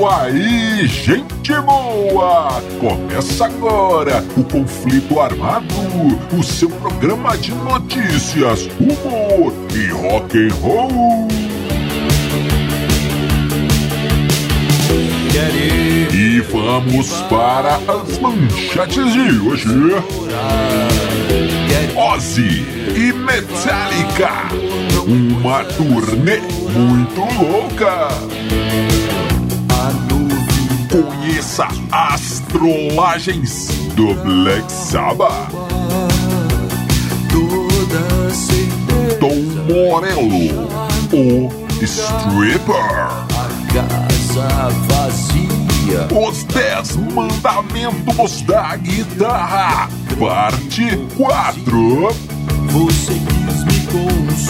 isso aí, gente boa! Começa agora o Conflito Armado, o seu programa de notícias, humor e rock and roll. E vamos para as manchetes de hoje. Ozzy e Metallica, uma turnê muito louca. Conheça as trollagens do Black Sabbath. Tom Morello, o stripper. Os Dez Mandamentos da Guitarra, parte 4. Você quis me consolar.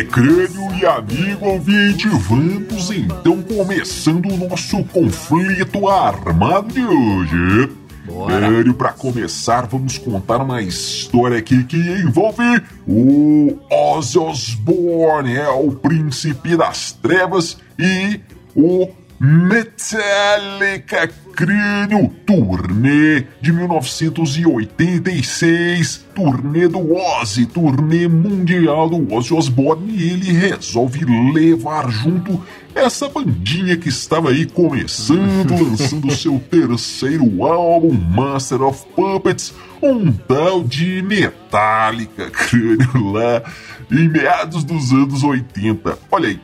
É, crânio e amigo ouvinte, vamos então começando o nosso conflito armado de hoje. Crânio, pra começar, vamos contar uma história aqui que envolve o Ozzy Osbourne, é o príncipe das trevas, e o Metallica Crânio, turnê de 1986, turnê do Ozzy, turnê mundial do Ozzy Osbourne, e ele resolve levar junto essa bandinha que estava aí começando, lançando seu terceiro álbum, Master of Puppets, um tal de Metallica Crânio lá em meados dos anos 80. Olha aí.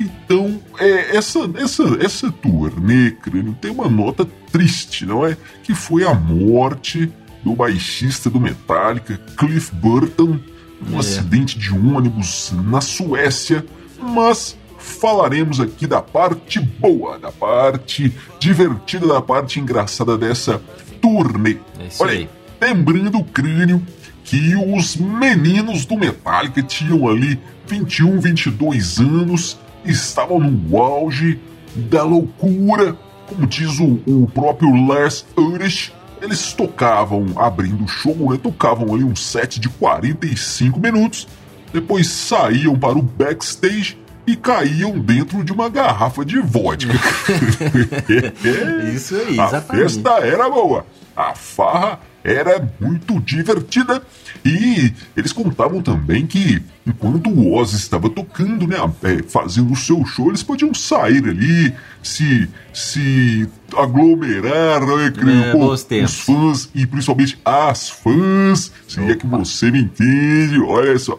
Então, é, essa, essa, essa turnê, crânio, tem uma nota triste, não é? Que foi a morte do baixista do Metallica, Cliff Burton, num É. acidente de ônibus na Suécia. Mas falaremos aqui da parte boa, da parte divertida, da parte engraçada dessa turnê. É Olha aí. Lembrando o crânio que os meninos do Metallica tinham ali 21, 22 anos, estavam no auge da loucura, como diz o, o próprio Lars Ulrich. Eles tocavam, abrindo o show, né, tocavam ali um set de 45 minutos, depois saíam para o backstage e caíam dentro de uma garrafa de vodka. Isso aí, A exatamente. festa era boa, a farra era muito divertida e eles contavam também que enquanto o Ozzy estava tocando, né, é, fazendo o seu show, eles podiam sair ali, se se aglomerar, né, É, com os fãs e principalmente as fãs, se é que você me entende, olha só.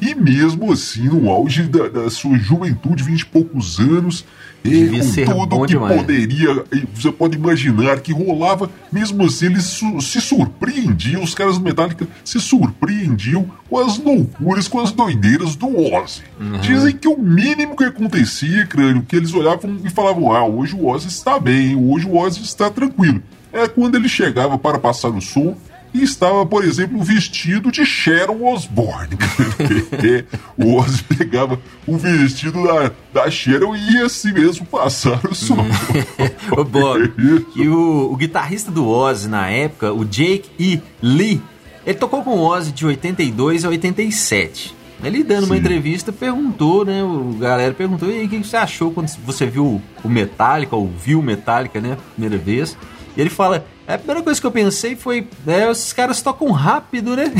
E mesmo assim, no auge da, da sua juventude, vinte e poucos anos, e com tudo que demais. poderia, você pode imaginar que rolava, mesmo assim eles su- se surpreendiam, os caras do Metallica se surpreendiam com as loucuras, com as doideiras do Ozzy. Uhum. Dizem que o mínimo que acontecia, crânio, que eles olhavam e falavam, ah, hoje o Ozzy está bem, hoje o Ozzy está tranquilo. É quando ele chegava para passar o som e estava, por exemplo, vestido de Sharon Osbourne. o Ozzy pegava o vestido da, da Sharon e ia assim mesmo passar o som. Ô, Bob, e o, o guitarrista do Ozzy na época, o Jake E. Lee, ele tocou com o Ozzy de 82 a 87. Ele dando uma Sim. entrevista perguntou, né? O galera perguntou: e aí, o que você achou quando você viu o Metallica, ou viu o Metallica, né? Primeira vez. E ele fala: a primeira coisa que eu pensei foi: né, esses caras tocam rápido, né?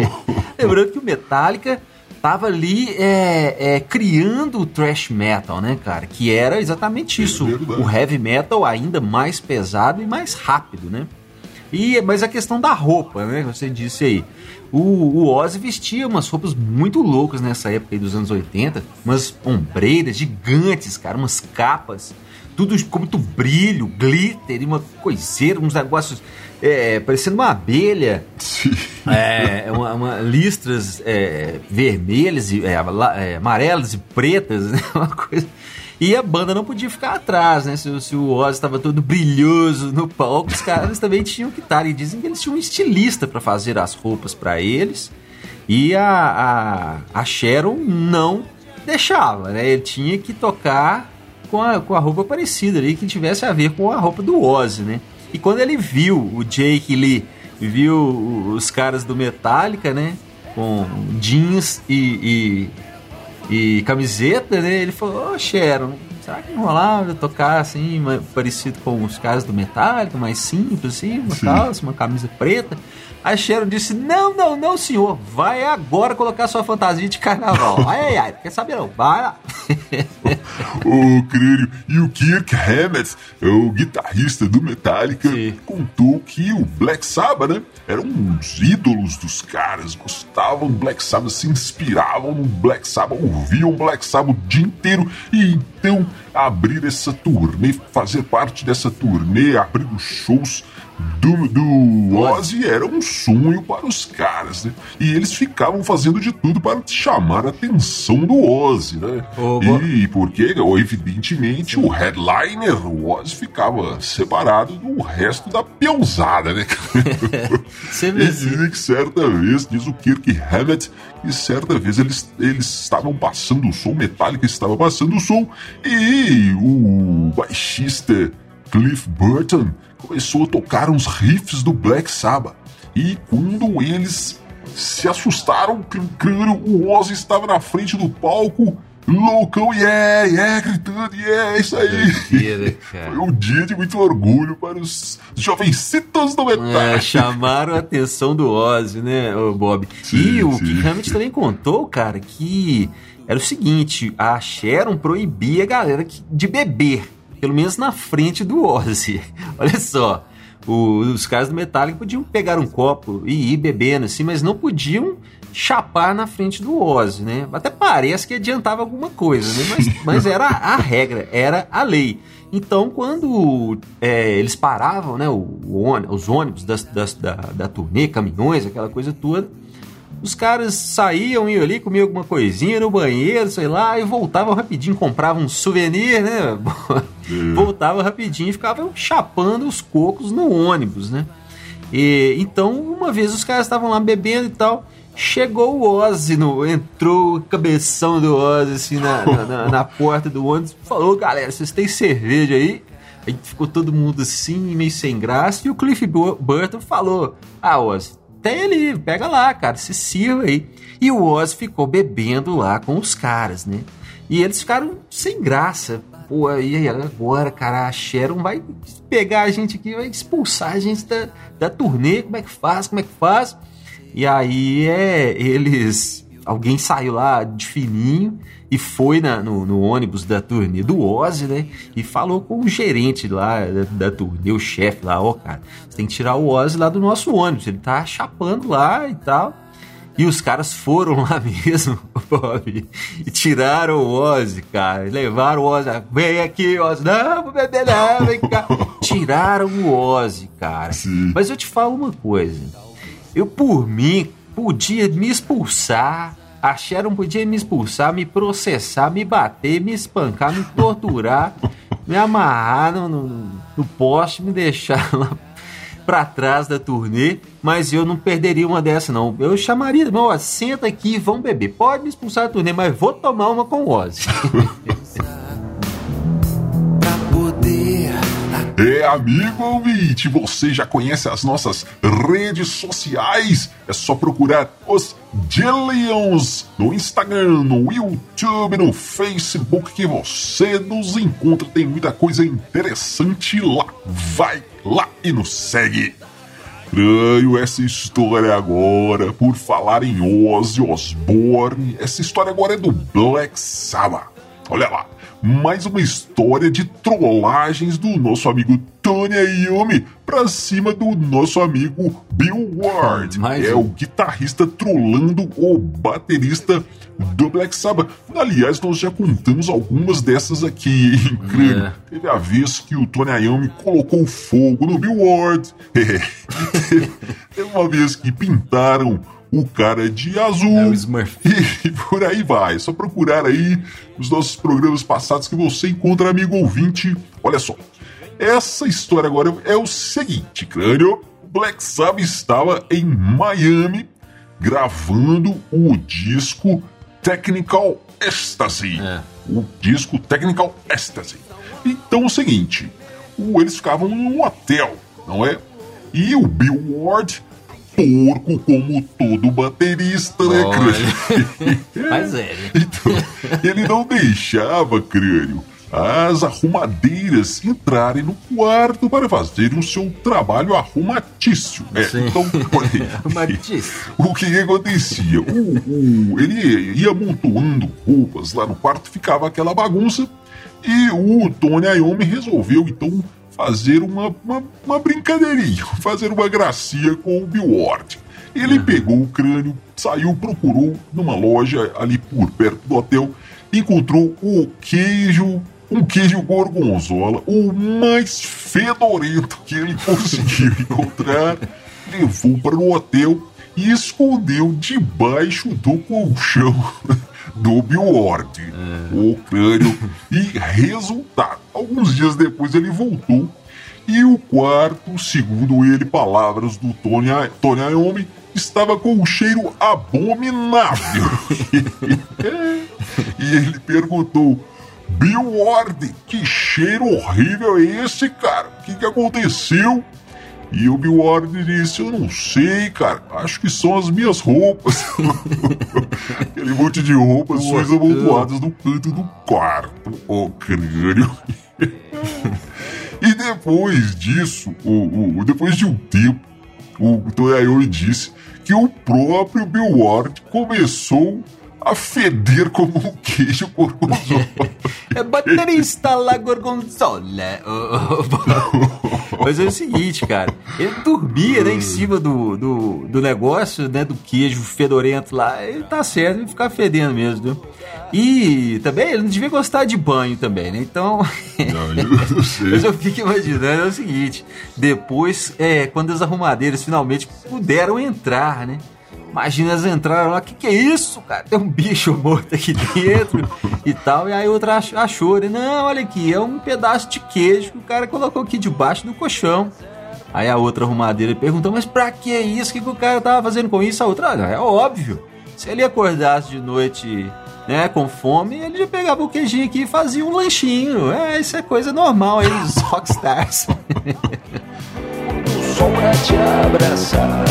Lembrando que o Metallica tava ali é, é, criando o thrash metal, né, cara? Que era exatamente isso. o heavy metal ainda mais pesado e mais rápido, né? E, mas a questão da roupa, né? Você disse aí. O, o Ozzy vestia umas roupas muito loucas nessa época aí dos anos 80. Umas ombreiras gigantes, cara. Umas capas. Tudo com muito brilho, glitter e uma coiseira, uns negócios é, parecendo uma abelha. Sim. É, uma, uma- listras é, vermelhas, e, é, é, amarelas e pretas, né? Uma coisa. E a banda não podia ficar atrás, né? Se, se o Ozzy estava todo brilhoso no palco, os caras também tinham que estar. E dizem que eles tinham um estilista para fazer as roupas para eles. E a, a, a Sharon não deixava, né? Ele tinha que tocar com a, com a roupa parecida ali, que tivesse a ver com a roupa do Ozzy, né? E quando ele viu o Jake Lee, viu os caras do Metallica, né? Com jeans e, e, e camiseta, né? Ele falou, ô oh, Sharon, será que não rolava tocar assim, parecido com os caras do Metallica, mais simples, assim, uma calça, uma camisa preta? A Sharon disse: Não, não, não, senhor. Vai agora colocar sua fantasia de carnaval. Ai, ai, ai. Quer saber não? Vai lá. Ô, crânio. E o Kirk Hammett, o guitarrista do Metallica, Sim. contou que o Black Sabbath, né? Eram uns ídolos dos caras. Gostavam do Black Sabbath, se inspiravam no Black Sabbath, ouviam Black Sabbath o dia inteiro. E então abrir essa turnê, fazer parte dessa turnê, abrir os shows do, do Ozzy era um sonho para os caras, né? E eles ficavam fazendo de tudo para chamar a atenção do Ozzy, né? e porque, evidentemente, o headliner, o Ozzy, ficava separado do resto da peãozada, né? e dizem que certa vez, diz o Kirk Hammett, que certa vez eles, eles estavam passando o som, Metallica estava passando o som, e o baixista Cliff Burton começou a tocar uns riffs do Black Sabbath. E quando eles se assustaram, o Ozzy estava na frente do palco, loucão, yeah, yeah, gritando, yeah, isso aí. Foi um dia de muito orgulho para os jovencitos do metal. É, chamaram a atenção do Ozzy, né, Bob? Sim, e o que realmente também contou, cara, que era o seguinte, a Sharon proibia a galera de beber pelo menos na frente do Ozzy. Olha só, os caras do Metallica podiam pegar um copo e ir bebendo assim, mas não podiam chapar na frente do Ozzy, né? Até parece que adiantava alguma coisa, né? Mas, mas era a regra, era a lei. Então, quando é, eles paravam, né, o, o, os ônibus das, das, da, da turnê, caminhões, aquela coisa toda, os caras saíam, iam ali, comiam alguma coisinha no banheiro, sei lá, e voltavam rapidinho, compravam um souvenir, né? voltavam rapidinho e ficavam chapando os cocos no ônibus, né? E, então, uma vez os caras estavam lá bebendo e tal, chegou o Ozzy, no, entrou o cabeção do Ozzy assim na, na, na porta do ônibus, falou, galera, vocês têm cerveja aí? Aí ficou todo mundo assim, meio sem graça, e o Cliff Burton falou, ah, Ozzy, tem ali, pega lá, cara, se sirva aí. E o Oz ficou bebendo lá com os caras, né? E eles ficaram sem graça. Pô, aí agora, cara, a Sharon vai pegar a gente aqui, vai expulsar a gente da, da turnê, como é que faz, como é que faz? E aí é, eles alguém saiu lá de fininho e foi na, no, no, ônibus da turnê do Ozzy, né? E falou com o gerente lá da, da turnê, o chefe lá, ó, oh, cara, você tem que tirar o Ozzy lá do nosso ônibus, ele tá chapando lá e tal. E os caras foram lá mesmo, Bob, e tiraram o Ozzy, cara. Levaram o Ozzy. Vem aqui, Ozzy. Não, vou beber não, vem cá. tiraram o Ozzy, cara. Sim. Mas eu te falo uma coisa. Eu, por mim, podia me expulsar. A Sharon podia me expulsar, me processar, me bater, me espancar, me torturar, me amarrar no, no, no poste, me deixar lá para trás da turnê, mas eu não perderia uma dessa não. Eu chamaria, não, ó, senta aqui e vamos beber. Pode me expulsar da turnê, mas vou tomar uma com o Ozzy. É, amigo ouvinte, você já conhece as nossas redes sociais? É só procurar os Jillions no Instagram, no YouTube, no Facebook que você nos encontra. Tem muita coisa interessante lá. Vai lá e nos segue. Estranho essa história agora, por falar em Ozzy Osbourne. Essa história agora é do Black Sabbath. Olha lá mais uma história de trollagens do nosso amigo Tony Iommi pra cima do nosso amigo Bill Ward. Mais é um. o guitarrista trollando o baterista do Black Sabbath. Aliás, nós já contamos algumas dessas aqui. É. Teve a vez que o Tony Iommi colocou fogo no Bill Ward. Teve uma vez que pintaram o cara de azul. É o Smurf. E por aí vai. É só procurar aí os nossos programas passados que você encontra, amigo ouvinte. Olha só. Essa história agora é o seguinte, crânio. Black Sabbath estava em Miami gravando o disco Technical Ecstasy. É. O disco Technical Ecstasy. Então é o seguinte, eles ficavam num hotel, não é? E o Bill Ward, porco como todo baterista, né, crânio? Mas é, né? Então, ele não deixava, crânio, as arrumadeiras entrarem no quarto para fazerem o seu trabalho arrumatício. É, Sim. então. Arrumatício. O que, que acontecia? O, o- ele ia amontoando roupas lá no quarto, ficava aquela bagunça. E o Tony Iommi resolveu então fazer uma, uma, uma brincadeirinha, fazer uma gracinha com o Bill Ward. Ele pegou o crânio, saiu, procurou numa loja ali por perto do hotel, encontrou o queijo, um queijo gorgonzola, o mais fedorento que ele conseguiu encontrar, levou para o hotel e escondeu debaixo do colchão do Bill Ward, o crânio. E resultado, alguns dias depois ele voltou e o quarto, segundo ele, palavras do Tony, Tony Iommi, estava com um cheiro abominável. e ele perguntou: Bill Ward, que cheiro horrível é esse, cara? O que, que aconteceu? E o Bill Ward disse: Eu não sei, cara. Acho que são as minhas roupas. Aquele monte de roupas sujas amontoadas no canto do quarto. Ô, crânio. e depois disso, o, o- depois de um tempo, o Iommi disse que o próprio Bill Ward começou a feder como um queijo gorgonzola. É baterista lá, gorgonzola. Mas é o seguinte, cara. Ele dormia, né, em cima do, do, do negócio, né, do queijo fedorento lá. Ele tá certo, ele ficar fedendo mesmo, viu? E também ele não devia gostar de banho também, né? Então. Não, eu sei. Mas eu fico imaginando é o seguinte: depois, é, quando as arrumadeiras finalmente puderam entrar, né? Imagina elas entraram lá, o que, que é isso, cara? Tem um bicho morto aqui dentro e tal. E aí outra ach- achou, né? Não, olha aqui, é um pedaço de queijo que o cara colocou aqui debaixo do colchão. Aí a outra arrumadeira perguntou, mas pra que isso? O que, que o cara tava fazendo com isso? A outra, olha, é óbvio. Se ele acordasse de noite, né, com fome, ele já pegava o queijinho aqui e fazia um lanchinho. É, isso é coisa normal aí dos rockstars. Só pra te abraçar.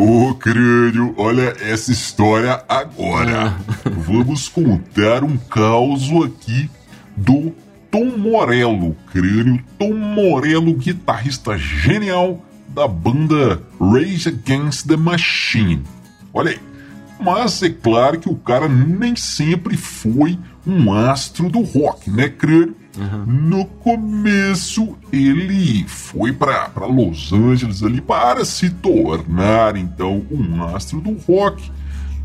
Ô crânio, olha essa história agora. Vamos contar um caos aqui do Tom Morello, crânio. Tom Morello, guitarrista genial da banda Rage Against the Machine. Olha aí. Mas é claro que o cara nem sempre foi um astro do rock, né, crânio? No começo, ele foi para Los Angeles ali para se tornar então um astro do rock.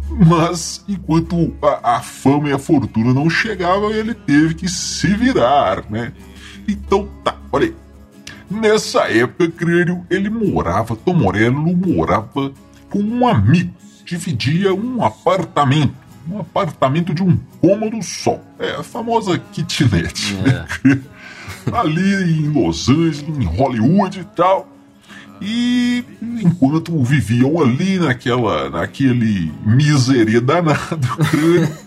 Mas enquanto a, a fama e a fortuna não chegavam, ele teve que se virar, né? Então tá, olha aí. Nessa época, crânio, ele morava, Tom Morello morava com um amigo, dividia um apartamento, um apartamento de um cômodo só, é a famosa kitnet, né? ali em Los Angeles, em Hollywood e tal. E enquanto viviam ali naquela, naquele miserê danado, crânio,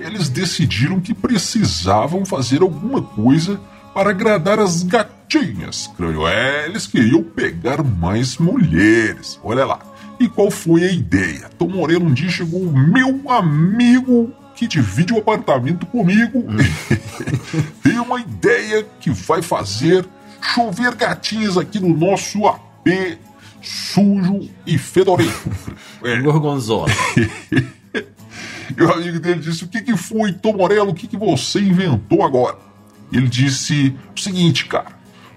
eles decidiram que precisavam fazer alguma coisa para agradar as gatinhas, crânio. É, eles queriam pegar mais mulheres. Olha lá. E qual foi a ideia? Tom Moreno um dia chegou, meu amigo que divide o apartamento comigo, tem uma ideia que vai fazer chover gatinhas aqui no nosso AP sujo e fedorento. É, Gorgonzola. e o amigo dele disse: O que, que foi, Tom Morello? O que, que você inventou agora? Ele disse o seguinte, cara: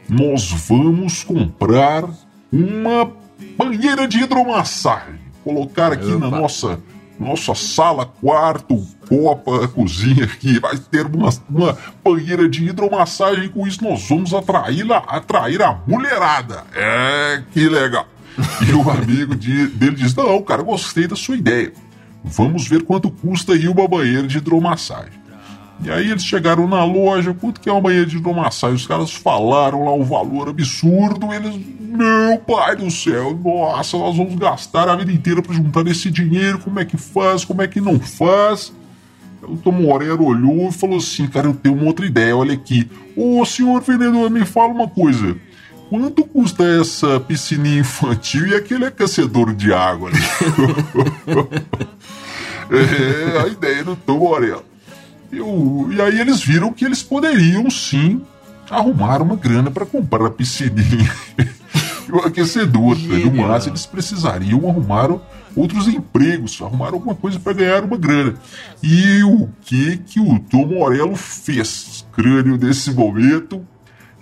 Nós vamos comprar uma banheira de hidromassagem. Colocar aqui na Opa. nossa, nossa sala, quarto, copa, cozinha aqui. Vai ter uma, uma banheira de hidromassagem. Com isso, nós vamos atrair, a- atrair a mulherada. É, que legal. E o amigo de, dele diz: Não, cara, gostei da sua ideia. Vamos ver quanto custa aí uma banheira de hidromassagem. E aí eles chegaram na loja, quanto que é uma banheira de hidromassagem? Os caras falaram lá o valor absurdo, eles, meu pai do céu, nossa, nós vamos gastar a vida inteira para juntar esse dinheiro, como é que faz, como é que não faz? O Tom Morero olhou e falou assim, cara, eu tenho uma outra ideia, olha aqui. Ô senhor vendedor, me fala uma coisa. Quanto custa essa piscininha infantil e aquele aquecedor de água é a ideia do Tom Morello. Eu, e aí eles viram que eles poderiam sim arrumar uma grana para comprar a piscininha e o aquecedor. No máximo, eles precisariam arrumar outros empregos, arrumar alguma coisa para ganhar uma grana. E o que que o Tom Morello fez? Crânio nesse momento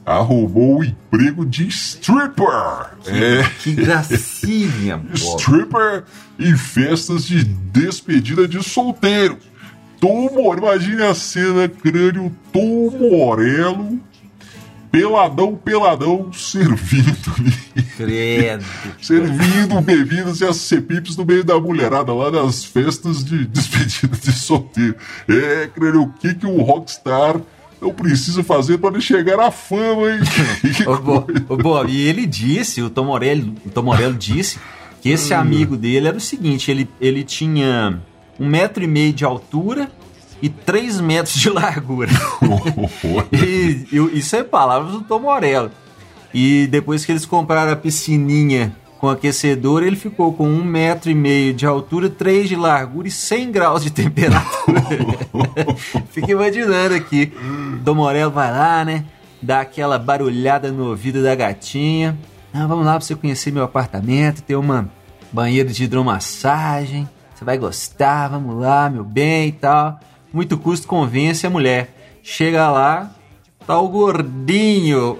arrumou o emprego de stripper. Que, é. que gracinha, Stripper em festas de despedida de solteiro. Tom imagine a cena, crânio Tom Morello, peladão, peladão, servindo Credo. servindo bebidas e as cepipes no meio da mulherada lá nas festas de despedida de solteiro. É, crânio, o que que o rockstar não precisa fazer para chegar à fama, hein? ô, Bob, e ele disse, o Tom Morello, o Tom Morello disse que esse hum. amigo dele era o seguinte, ele, ele tinha um metro e meio de altura e três metros de largura. e, e, isso é palavras do Tom Morello. E depois que eles compraram a piscininha com aquecedor, ele ficou com um metro e meio de altura, três de largura e 100 graus de temperatura. Fica imaginando aqui. Tom Morello vai lá, né? Dá aquela barulhada no ouvido da gatinha. Ah, vamos lá pra você conhecer meu apartamento, ter uma banheira de hidromassagem. Vai gostar, vamos lá, meu bem e tal. Muito custo convence a mulher. Chega lá, tá o gordinho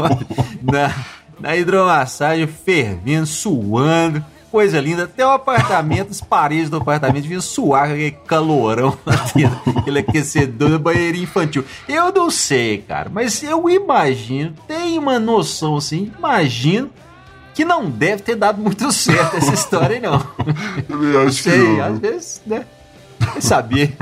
na, na hidromassagem, fervendo, suando. Coisa linda, até o apartamento, as paredes do apartamento vinham suar com aquele calorão aquele aquecedor, banheirinho infantil. Eu não sei, cara, mas eu imagino, tenho uma noção assim, imagino que não deve ter dado muito certo essa história, não. Eu acho Sei, que não. às vezes, né? Vai saber.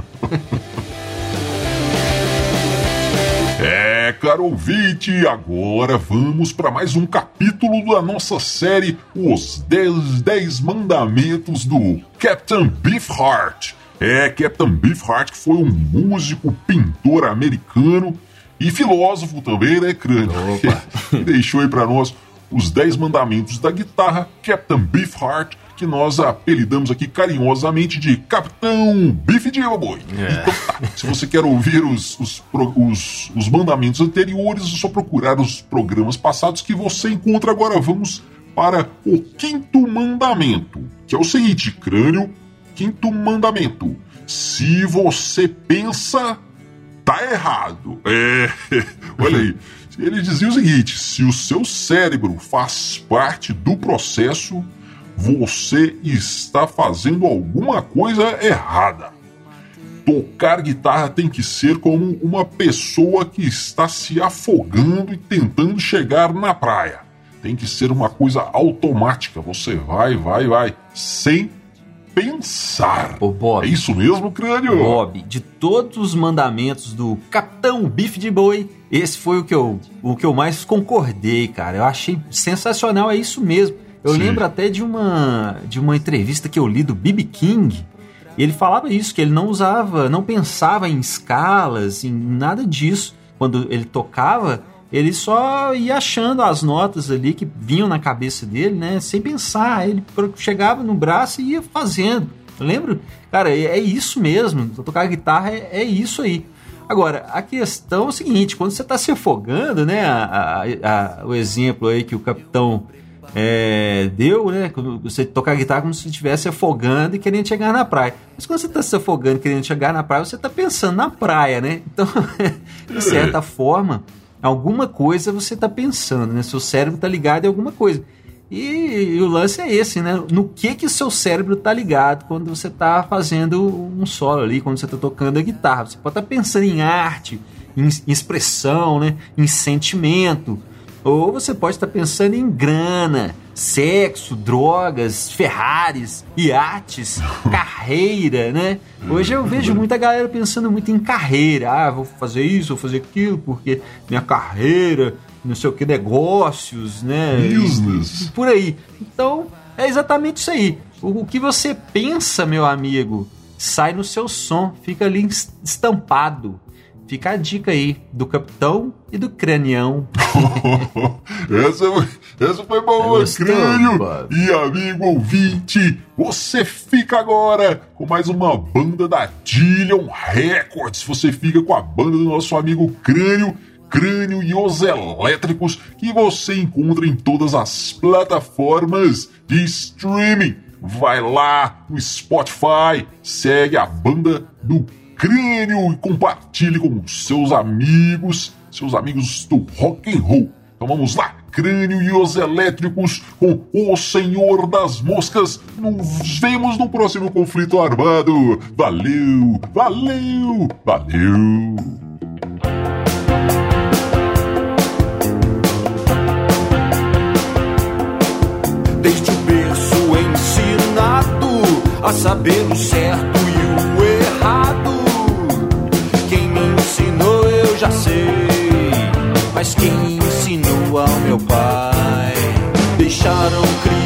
É, caro ouvinte, agora vamos para mais um capítulo da nossa série Os 10, 10 Mandamentos do Captain Beefheart. É, Captain Beefheart que foi um músico, pintor americano e filósofo também, né, crânio? Deixou aí para nós os 10 mandamentos da guitarra Captain Beefheart, que nós apelidamos aqui carinhosamente de Capitão Beef de Boy. É. Então tá, se você quer ouvir os, os, os, os mandamentos anteriores, é só procurar os programas passados que você encontra. Agora vamos para o quinto mandamento, que é o seguinte, crânio, quinto mandamento. Se você pensa, tá errado. É, olha aí. Ele dizia o seguinte: se o seu cérebro faz parte do processo, você está fazendo alguma coisa errada. Tocar guitarra tem que ser como uma pessoa que está se afogando e tentando chegar na praia. Tem que ser uma coisa automática. Você vai, vai, vai, sem pensar. Ô, Bob. É isso mesmo, crânio? Bob, de todos os mandamentos do Capitão Bife de Boi, esse foi o que eu, o que eu mais concordei, cara. Eu achei sensacional, é isso mesmo. Eu Sim. lembro até de uma, de uma entrevista que eu li do B.B. King. E ele falava isso, que ele não usava, não pensava em escalas, em nada disso. Quando ele tocava, ele só ia achando as notas ali que vinham na cabeça dele, né? Sem pensar. Ele chegava no braço e ia fazendo. Eu lembro, cara, é, é isso mesmo. Tocar guitarra é, é, isso aí. Agora, a questão é o seguinte: quando você está se afogando, né? A, a, a, o exemplo aí que o capitão é, deu, né? Quando você tocar guitarra como se estivesse afogando e querendo chegar na praia. Mas quando você está se afogando e querendo chegar na praia, você está pensando na praia, né? Então, de certa forma Alguma coisa você está pensando, né? Seu cérebro está ligado em alguma coisa. E, e, o lance é esse, né? No que que o seu cérebro está ligado quando você está fazendo um solo ali, quando você está tocando a guitarra. Você pode estar tá pensando em arte, em, em, expressão, né? Em sentimento. Ou você pode estar tá pensando em grana, sexo, drogas, Ferraris, iates, carreira, né? Hoje eu vejo muita galera pensando muito em carreira. Ah, vou fazer isso, vou fazer aquilo, porque minha carreira, não sei o que, negócios, né? Business. Por aí. Então, é exatamente isso aí. O, o que você pensa, meu amigo, sai no seu som, fica ali estampado. Fica a dica aí do capitão e do cranião. essa, essa foi boa, Gostou, crânio e amigo ouvinte. Você fica agora com mais uma banda da Dillion Records. Você fica com a banda do nosso amigo Crânio. Crânio e os Elétricos, que você encontra em todas as plataformas de streaming. Vai lá no Spotify, segue a banda do Crânio e compartilhe com seus amigos, seus amigos do rock and roll. Então vamos lá, Crânio e os Elétricos com o Senhor das Moscas. Nos vemos no próximo conflito armado. Valeu, valeu, valeu. Desde o berço ensinado a saber o certo e o errado. Quem me ensinou eu já sei, mas quem ensinou ao meu pai? Deixaram crianças